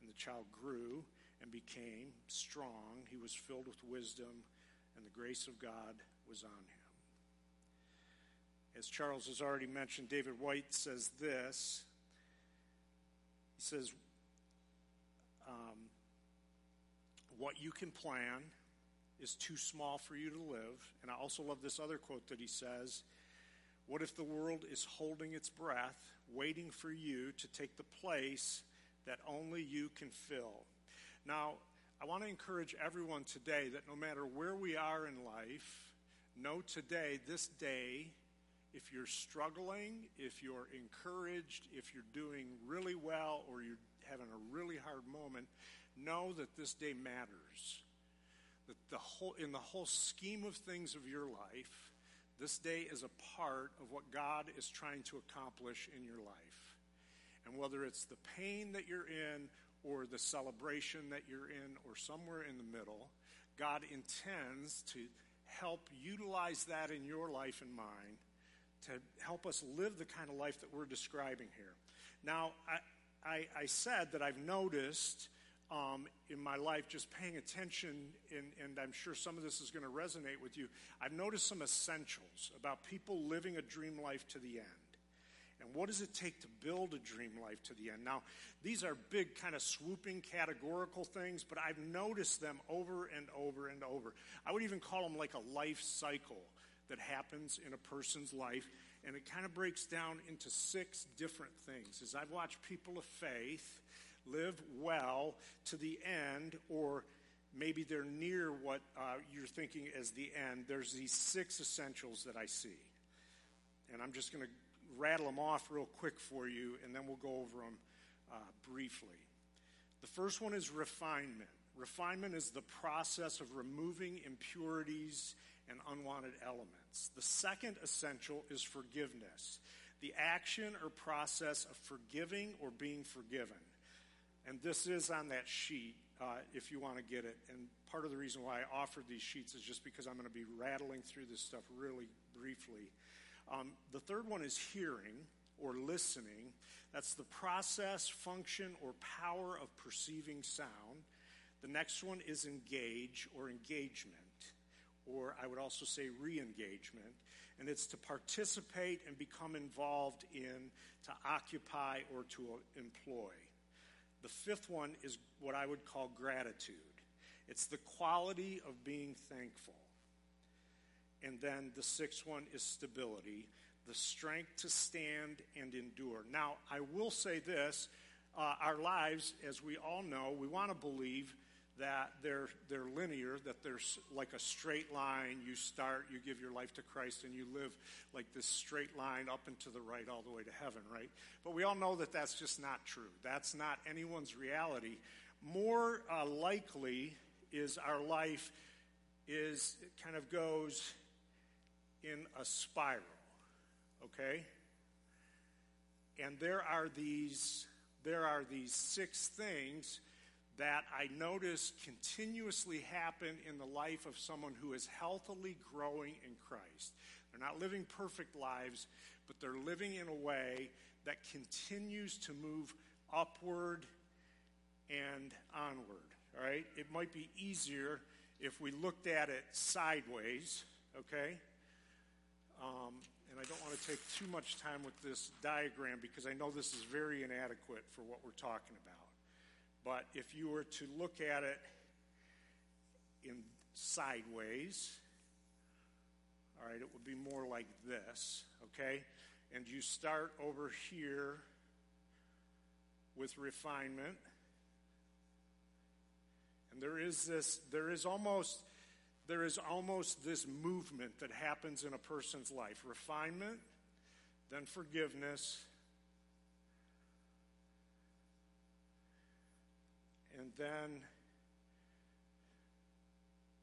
And the child grew and became strong. He was filled with wisdom, and the grace of God was on him. As Charles has already mentioned, David Whyte says this. He says, um, What you can plan is too small for you to live. And I also love this other quote that he says What if the world is holding its breath, waiting for you to take the place that only you can fill? Now, I want to encourage everyone today that no matter where we are in life, know today, this day, if you're struggling, if you're encouraged, if you're doing really well, or you're having a really hard moment, know that this day matters that the whole, in the whole scheme of things of your life, this day is a part of what God is trying to accomplish in your life. And whether it's the pain that you're in or the celebration that you're in or somewhere in the middle, God intends to help utilize that in your life and mine to help us live the kind of life that we're describing here. Now, I, I, I said that I've noticed um, in my life just paying attention, and, and I'm sure some of this is going to resonate with you. I've noticed some essentials about people living a dream life to the end. And what does it take to build a dream life to the end? Now, these are big, kind of swooping, categorical things, but I've noticed them over and over and over. I would even call them like a life cycle that happens in a person's life, and it kind of breaks down into six different things. As I've watched people of faith live well to the end, or maybe they're near what uh, you're thinking as the end, there's these six essentials that I see. And I'm just going to rattle them off real quick for you, and then we'll go over them uh, briefly. The first one is refinement. Refinement is the process of removing impurities and unwanted elements. The second essential is forgiveness, the action or process of forgiving or being forgiven. And this is on that sheet uh, if you want to get it. And part of the reason why I offered these sheets is just because I'm going to be rattling through this stuff really briefly. Um, the third one is hearing or listening. That's the process, function, or power of perceiving sound. The next one is engage or engagement, or I would also say re engagement. And it's to participate and become involved in, to occupy, or to employ. The fifth one is what I would call gratitude it's the quality of being thankful. And then the sixth one is stability, the strength to stand and endure. Now, I will say this uh, our lives, as we all know, we want to believe that they're, they're linear, that there's like a straight line. You start, you give your life to Christ, and you live like this straight line up and to the right, all the way to heaven, right? But we all know that that's just not true. That's not anyone's reality. More uh, likely is our life is, it kind of goes in a spiral, okay? And there are these there are these six things that I notice continuously happen in the life of someone who is healthily growing in Christ. They're not living perfect lives, but they're living in a way that continues to move upward and onward. All right? It might be easier if we looked at it sideways, okay? Um, and I don't want to take too much time with this diagram because I know this is very inadequate for what we're talking about. But if you were to look at it in sideways, all right, it would be more like this, okay? And you start over here with refinement. And there is this, there is almost there is almost this movement that happens in a person's life refinement, then forgiveness, and then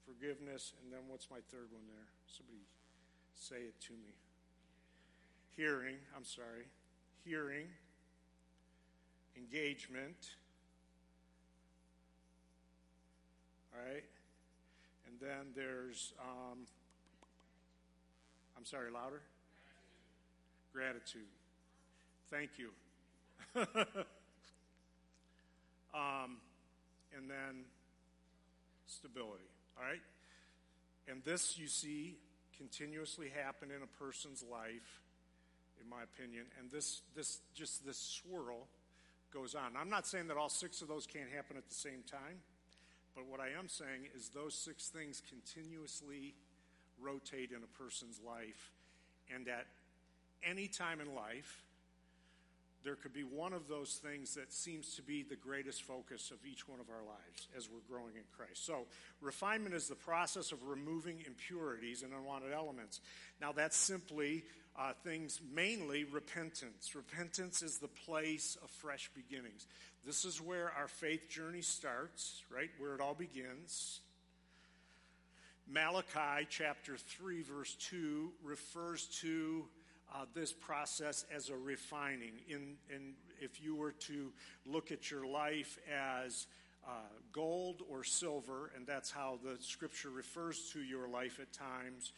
forgiveness, and then what's my third one there? Somebody say it to me. Hearing, I'm sorry. Hearing, engagement. All right? And then there's, um, I'm sorry, louder? Gratitude. Thank you. *laughs* um, and then stability. All right? And this you see continuously happen in a person's life, in my opinion. And this, this just this swirl goes on. I'm not saying that all six of those can't happen at the same time. But what I am saying is those six things continuously rotate in a person's life. And at any time in life, there could be one of those things that seems to be the greatest focus of each one of our lives as we're growing in Christ. So, refinement is the process of removing impurities and unwanted elements. Now, that's simply uh, things, mainly repentance. Repentance is the place of fresh beginnings. This is where our faith journey starts, right? Where it all begins. Malachi chapter 3, verse 2 refers to uh, this process as a refining. In, in, if you were to look at your life as uh, gold or silver, and that's how the scripture refers to your life at times,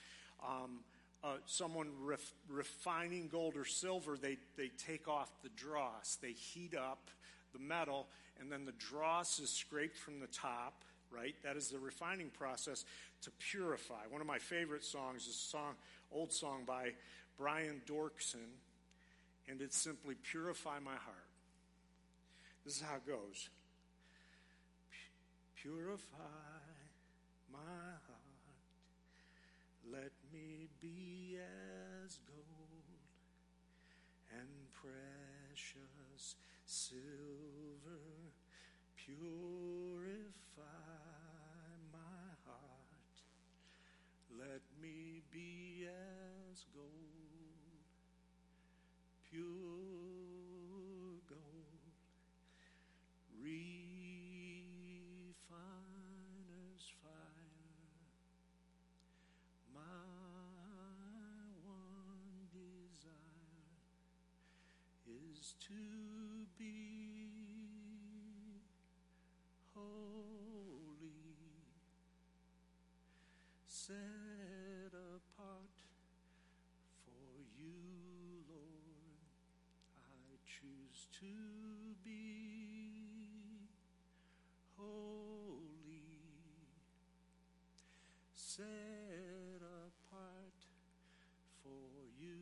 um, uh, someone ref, refining gold or silver, they, they take off the dross. They heat up the metal, and then the dross is scraped from the top, right? That is the refining process to purify. One of my favorite songs is a song, old song by Brian Doerksen, and it's simply Purify My Heart. This is how it goes Purify my heart, let me be as gold and precious silver. Purify my heart, let me be as gold pure gold, refiner's fire. My one desire is to be holy, set apart to be holy, set apart for you,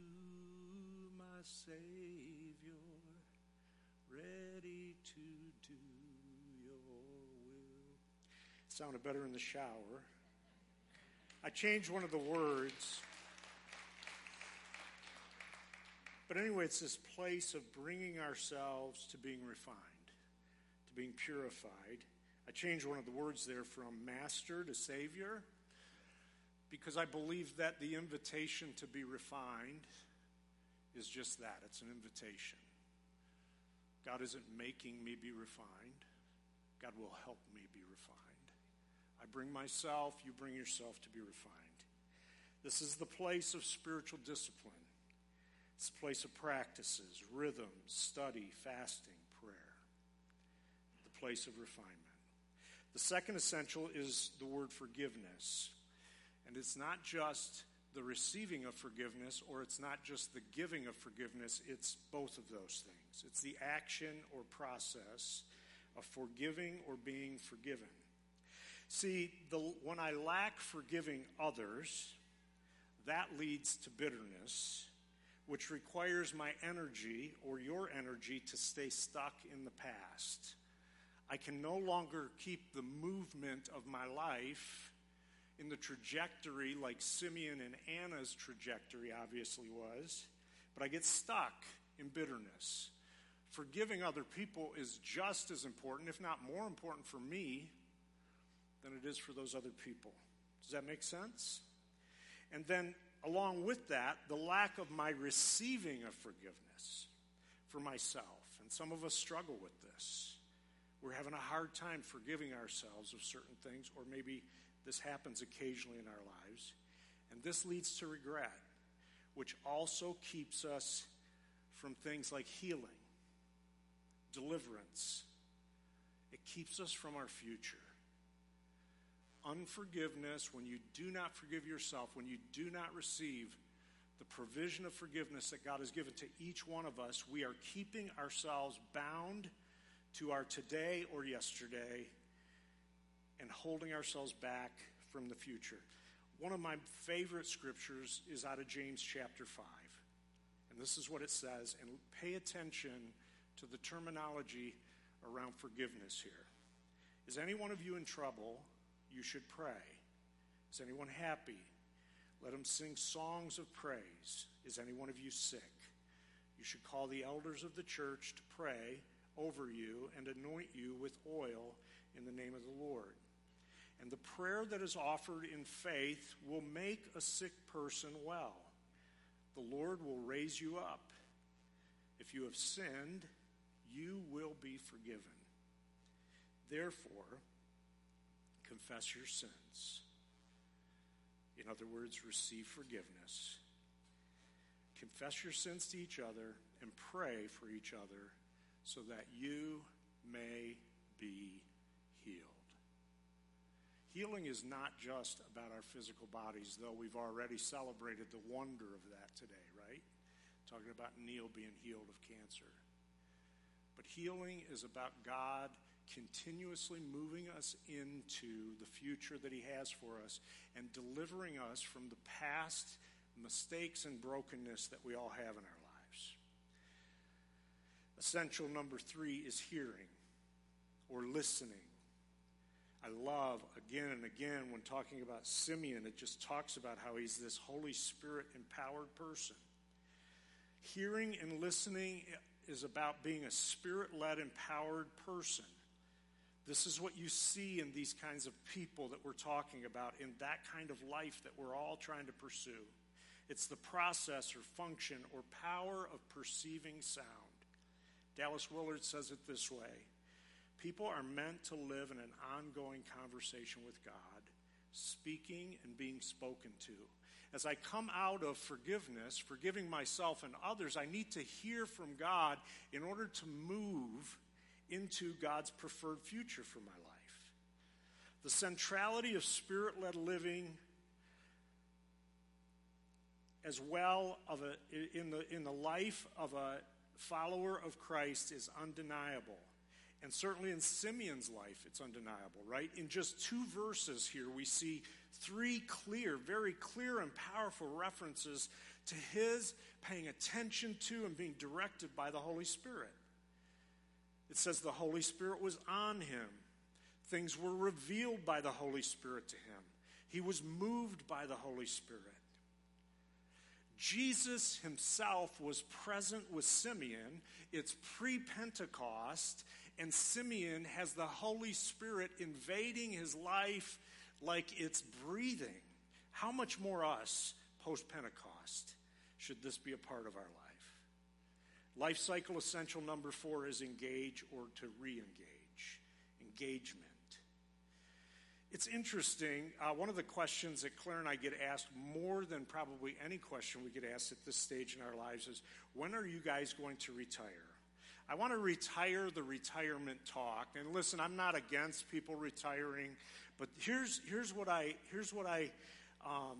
my Savior, ready to do your will. Sounded better in the shower. I changed one of the words. But anyway, it's this place of bringing ourselves to being refined, to being purified. I changed one of the words there from master to savior because I believe that the invitation to be refined is just that it's an invitation. God isn't making me be refined, God will help me be refined. I bring myself, you bring yourself to be refined. This is the place of spiritual discipline. It's a place of practices, rhythms, study, fasting, prayer. The place of refinement. The second essential is the word forgiveness. And it's not just the receiving of forgiveness or it's not just the giving of forgiveness, it's both of those things. It's the action or process of forgiving or being forgiven. See, the, when I lack forgiving others, that leads to bitterness, which requires my energy or your energy to stay stuck in the past. I can no longer keep the movement of my life in the trajectory like Simeon and Anna's trajectory obviously was, but I get stuck in bitterness. Forgiving other people is just as important, if not more important for me than it is for those other people. Does that make sense? And then, along with that, the lack of my receiving of forgiveness for myself. And some of us struggle with this. We're having a hard time forgiving ourselves of certain things, or maybe this happens occasionally in our lives. And this leads to regret, which also keeps us from things like healing, deliverance. It keeps us from our future unforgiveness, when you do not forgive yourself, when you do not receive the provision of forgiveness that God has given to each one of us, we are keeping ourselves bound to our today or yesterday and holding ourselves back from the future. One of my favorite scriptures is out of James chapter 5. And this is what it says, and pay attention to the terminology around forgiveness here. Is any one of you in trouble? You should pray. Is anyone happy? Let him sing songs of praise. Is any one of you sick? You should call the elders of the church to pray over you and anoint you with oil in the name of the Lord. And the prayer that is offered in faith will make a sick person well. The Lord will raise you up. If you have sinned, you will be forgiven. Therefore, confess your sins In other words, receive forgiveness. Confess your sins to each other and pray for each other so that you may be healed. Healing is not just about our physical bodies, though we've already celebrated the wonder of that today, right? Talking about Neil being healed of cancer. But healing is about God continuously moving us into the future that He has for us and delivering us from the past mistakes and brokenness that we all have in our lives. Essential number three is hearing or listening. I love again and again when talking about Simeon, it just talks about how he's this Holy Spirit empowered person. Hearing and listening is about being a spirit led, empowered person. This is what you see in these kinds of people that we're talking about, in that kind of life that we're all trying to pursue. It's the process or function or power of perceiving sound. Dallas Willard says it this way People are meant to live in an ongoing conversation with God, speaking and being spoken to. As I come out of forgiveness, forgiving myself and others, I need to hear from God in order to move into God's preferred future for my life. The centrality of spirit led living as well of a, in, the, in the life of a follower of Christ is undeniable. And certainly in Simeon's life, it's undeniable, right? In just two verses here, we see three clear, very clear and powerful references to his paying attention to and being directed by the Holy Spirit. It says the Holy Spirit was on him, things were revealed by the Holy Spirit to him, he was moved by the Holy Spirit. Jesus himself was present with Simeon. It's pre Pentecost, and Simeon has the Holy Spirit invading his life like it's breathing. How much more us, post Pentecost, should this be a part of our life? Life cycle essential number four is engage or to re engage. Engagement. It's interesting. Uh, one of the questions that Claire and I get asked more than probably any question we get asked at this stage in our lives is when are you guys going to retire? I want to retire the retirement talk. And listen, I'm not against people retiring, but here's, here's what I, here's what I um,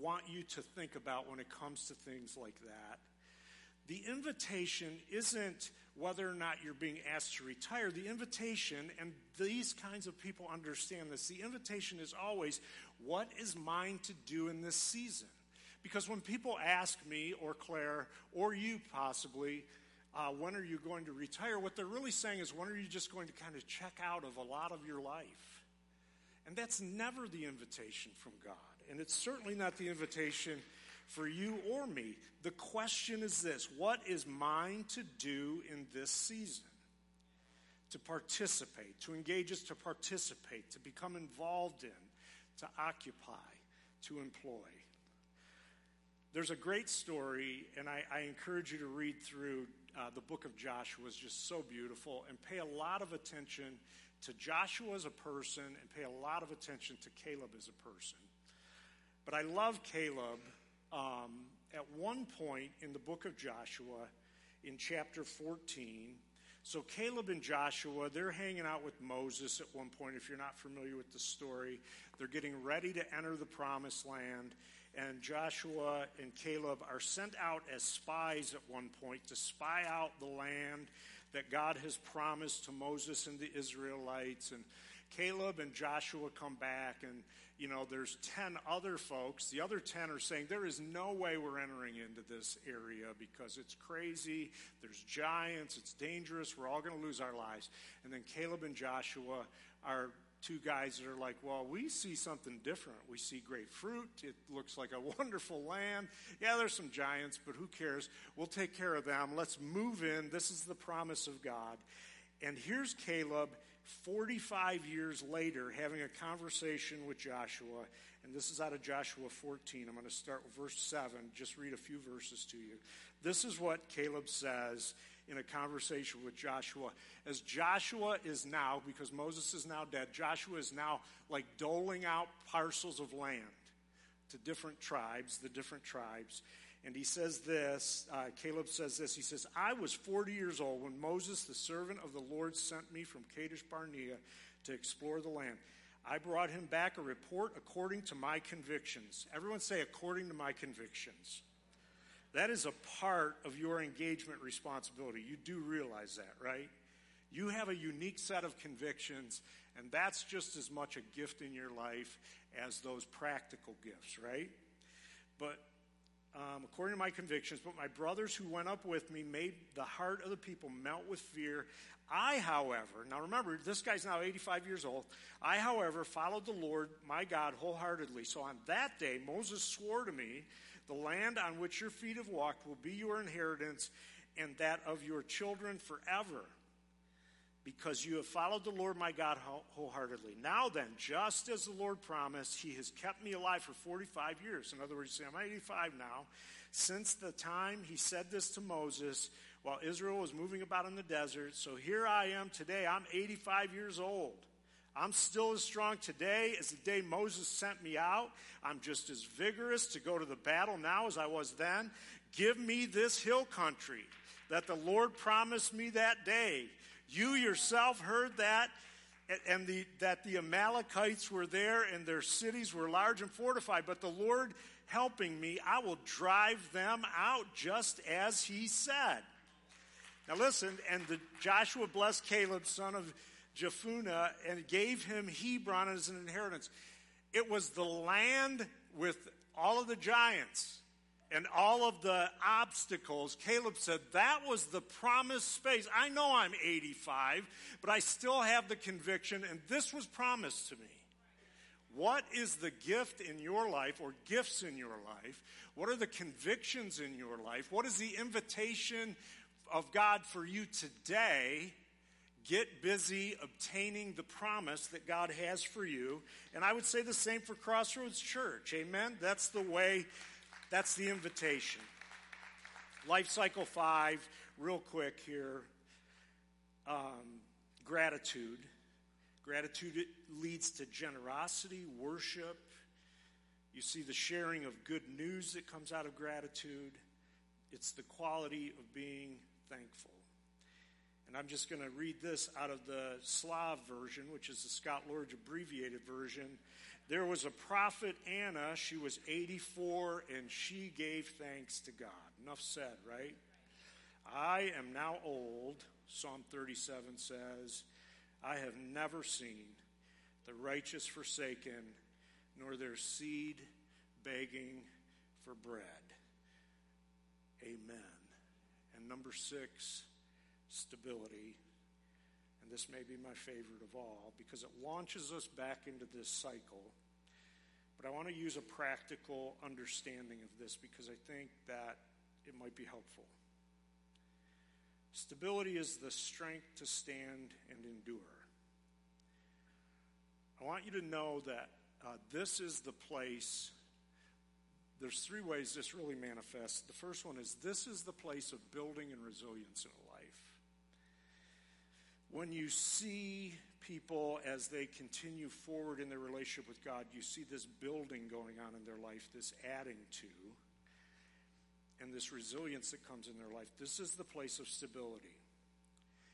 want you to think about when it comes to things like that. The invitation isn't whether or not you're being asked to retire. The invitation, and these kinds of people understand this, the invitation is always, what is mine to do in this season? Because when people ask me, or Claire, or you possibly, uh, when are you going to retire? What they're really saying is, when are you just going to kind of check out of a lot of your life? And that's never the invitation from God. And it's certainly not the invitation for you or me. The question is this What is mine to do in this season? To participate, to engage us to participate, to become involved in, to occupy, to employ. There's a great story, and I, I encourage you to read through uh, the book of Joshua is just so beautiful and pay a lot of attention to Joshua as a person and pay a lot of attention to Caleb as a person. But I love Caleb. Um, at one point in the book of Joshua, in chapter 14, so Caleb and Joshua, they're hanging out with Moses at one point. If you're not familiar with the story, they're getting ready to enter the promised land and Joshua and Caleb are sent out as spies at one point to spy out the land that God has promised to Moses and the Israelites. And Caleb and Joshua come back, and you know, there's 10 other folks. The other 10 are saying, There is no way we're entering into this area because it's crazy. There's giants. It's dangerous. We're all going to lose our lives. And then Caleb and Joshua are two guys that are like, well, we see something different. We see great fruit. It looks like a *laughs* wonderful land. Yeah, there's some giants, but who cares? We'll take care of them. Let's move in. This is the promise of God. And here's Caleb, 45 years later, having a conversation with Joshua. And this is out of Joshua 14. I'm going to start with verse 7, just read a few verses to you. This is what Caleb says in a conversation with Joshua. As Joshua is now, because Moses is now dead, Joshua is now like doling out parcels of land to different tribes, the different tribes. And he says this uh, Caleb says this. He says, I was 40 years old when Moses, the servant of the Lord, sent me from Kadesh Barnea to explore the land. I brought him back a report according to my convictions. Everyone say, according to my convictions. That is a part of your engagement responsibility. You do realize that, right? You have a unique set of convictions, and that's just as much a gift in your life as those practical gifts, right? But um, according to my convictions, but my brothers who went up with me made the heart of the people melt with fear. I, however, now remember, this guy's now 85 years old. I, however, followed the Lord my God wholeheartedly. So on that day, Moses swore to me, The land on which your feet have walked will be your inheritance and that of your children forever because you have followed the Lord my God wholeheartedly. Now then, just as the Lord promised, he has kept me alive for 45 years. In other words, I'm 85 now. Since the time he said this to Moses while Israel was moving about in the desert. So here I am today. I'm 85 years old. I'm still as strong today as the day Moses sent me out. I'm just as vigorous to go to the battle now as I was then. Give me this hill country that the Lord promised me that day you yourself heard that, and the, that the Amalekites were there and their cities were large and fortified. But the Lord helping me, I will drive them out just as he said. Now listen, and the, Joshua blessed Caleb, son of Jephunneh, and gave him Hebron as an inheritance. It was the land with all of the giants and all of the obstacles, Caleb said that was the promised space. I know I'm 85, but I still have the conviction, and this was promised to me. What is the gift in your life or gifts in your life? What are the convictions in your life? What is the invitation of God for you today? Get busy obtaining the promise that God has for you. And I would say the same for Crossroads Church. Amen? That's the way that's the invitation. Life cycle five, real quick here. Um, gratitude. Gratitude leads to generosity, worship. You see the sharing of good news that comes out of gratitude. It's the quality of being thankful. And I'm just going to read this out of the Slav version, which is the Scott Lordge abbreviated version. There was a prophet, Anna. She was 84 and she gave thanks to God. Enough said, right? I am now old, Psalm 37 says. I have never seen the righteous forsaken, nor their seed begging for bread. Amen. And number six, stability and this may be my favorite of all because it launches us back into this cycle. But I want to use a practical understanding of this because I think that it might be helpful. Stability is the strength to stand and endure. I want you to know that uh, this is the place. There's three ways this really manifests. The first one is this is the place of building and resilience in a when you see people as they continue forward in their relationship with God, you see this building going on in their life, this adding to, and this resilience that comes in their life. This is the place of stability.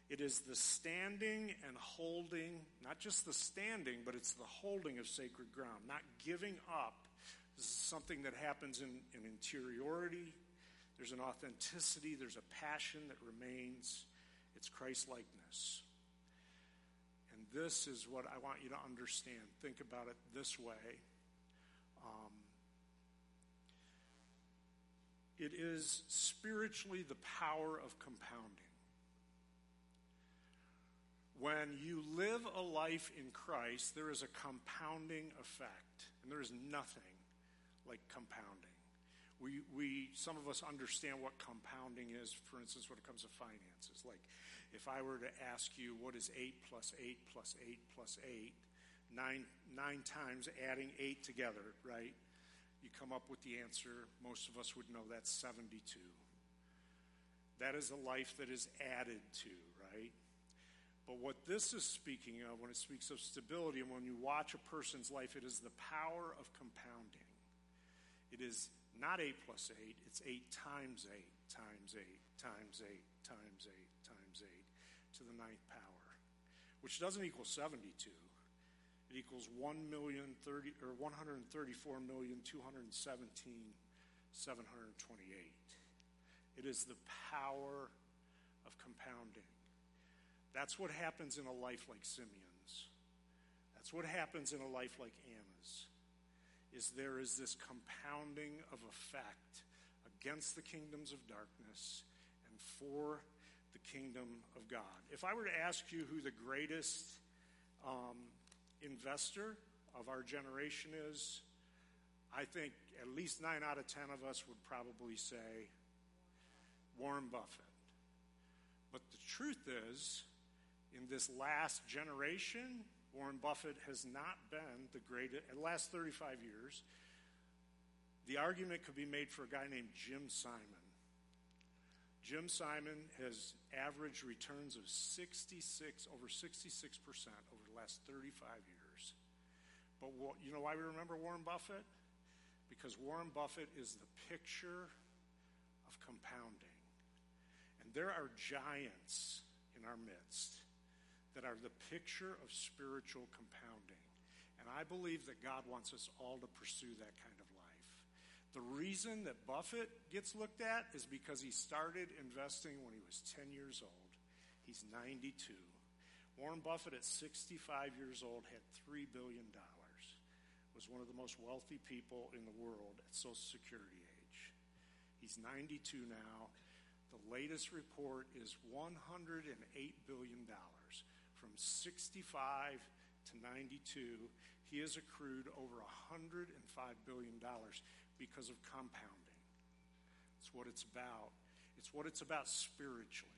It is the standing and holding, not just the standing, but it's the holding of sacred ground, not giving up. This is something that happens in, in interiority. There's an authenticity, there's a passion that remains. It's Christ likeness this is what I want you to understand. Think about it this way. Um, it is spiritually the power of compounding. When you live a life in Christ, there is a compounding effect, and there is nothing like compounding. We, we, some of us understand what compounding is, for instance, when it comes to finances. Like, if I were to ask you what is 8 plus 8 plus 8 plus 8, nine, nine times adding 8 together, right? You come up with the answer. Most of us would know that's 72. That is a life that is added to, right? But what this is speaking of, when it speaks of stability, and when you watch a person's life, it is the power of compounding. It is not 8 plus 8, it's 8 times 8 times 8 times 8 times 8 times 8 to the ninth power, which doesn't equal 72. It equals 1 million 30 or 134 million 217 728. It is the power of compounding. That's what happens in a life like Simeon's. That's what happens in a life like Anna's. Is there is this compounding of effect against the kingdoms of darkness and for the kingdom of God. If I were to ask you who the greatest um, investor of our generation is, I think at least nine out of ten of us would probably say Warren Buffett. But the truth is, in this last generation, Warren Buffett has not been the greatest, in the last 35 years, the argument could be made for a guy named Jim Simons. Jim Simons has averaged returns of 66, over 66% over the last 35 years. But what, you know why we remember Warren Buffett? Because Warren Buffett is the picture of compounding. And there are giants in our midst that are the picture of spiritual compounding. And I believe that God wants us all to pursue that kind. The reason that Buffett gets looked at is because he started investing when he was 10 years old. He's 92. Warren Buffett at 65 years old had $3 billion. Was one of the most wealthy people in the world at Social Security age. He's 92 now. The latest report is $108 billion. From 65 to 92, he has accrued over $105 billion because of compounding. It's what it's about. It's what it's about spiritually.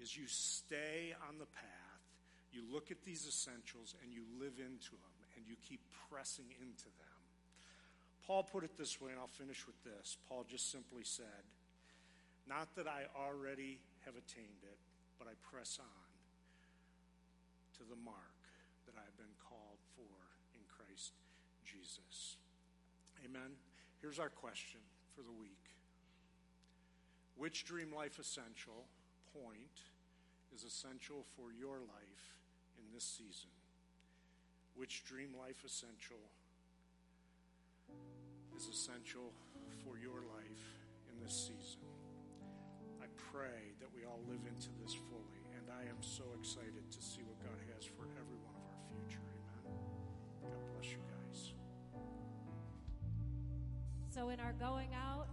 Is you stay on the path, you look at these essentials and you live into them and you keep pressing into them. Paul put it this way, and I'll finish with this. Paul just simply said, Not that I already have attained it, but I press on to the mark that I have been called for in Christ. Amen. Here's our question for the week Which Dream Life Essential point is essential for your life in this season? Which Dream Life Essential is essential for your life in this season? I pray that we all live into this fully, and I am so excited to see what God has for every one of our future. Amen. God bless you. So, in our going out,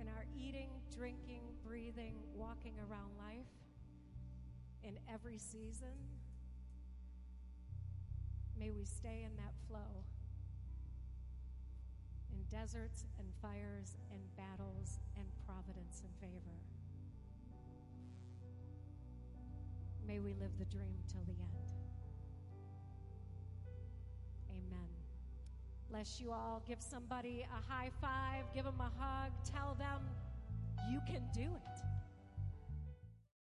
in our eating, drinking, breathing, walking around life, in every season, may we stay in that flow. In deserts and fires and battles and providence and favor. May we live the dream till the end. Bless you all. Give somebody a high five, give them a hug, tell them you can do it.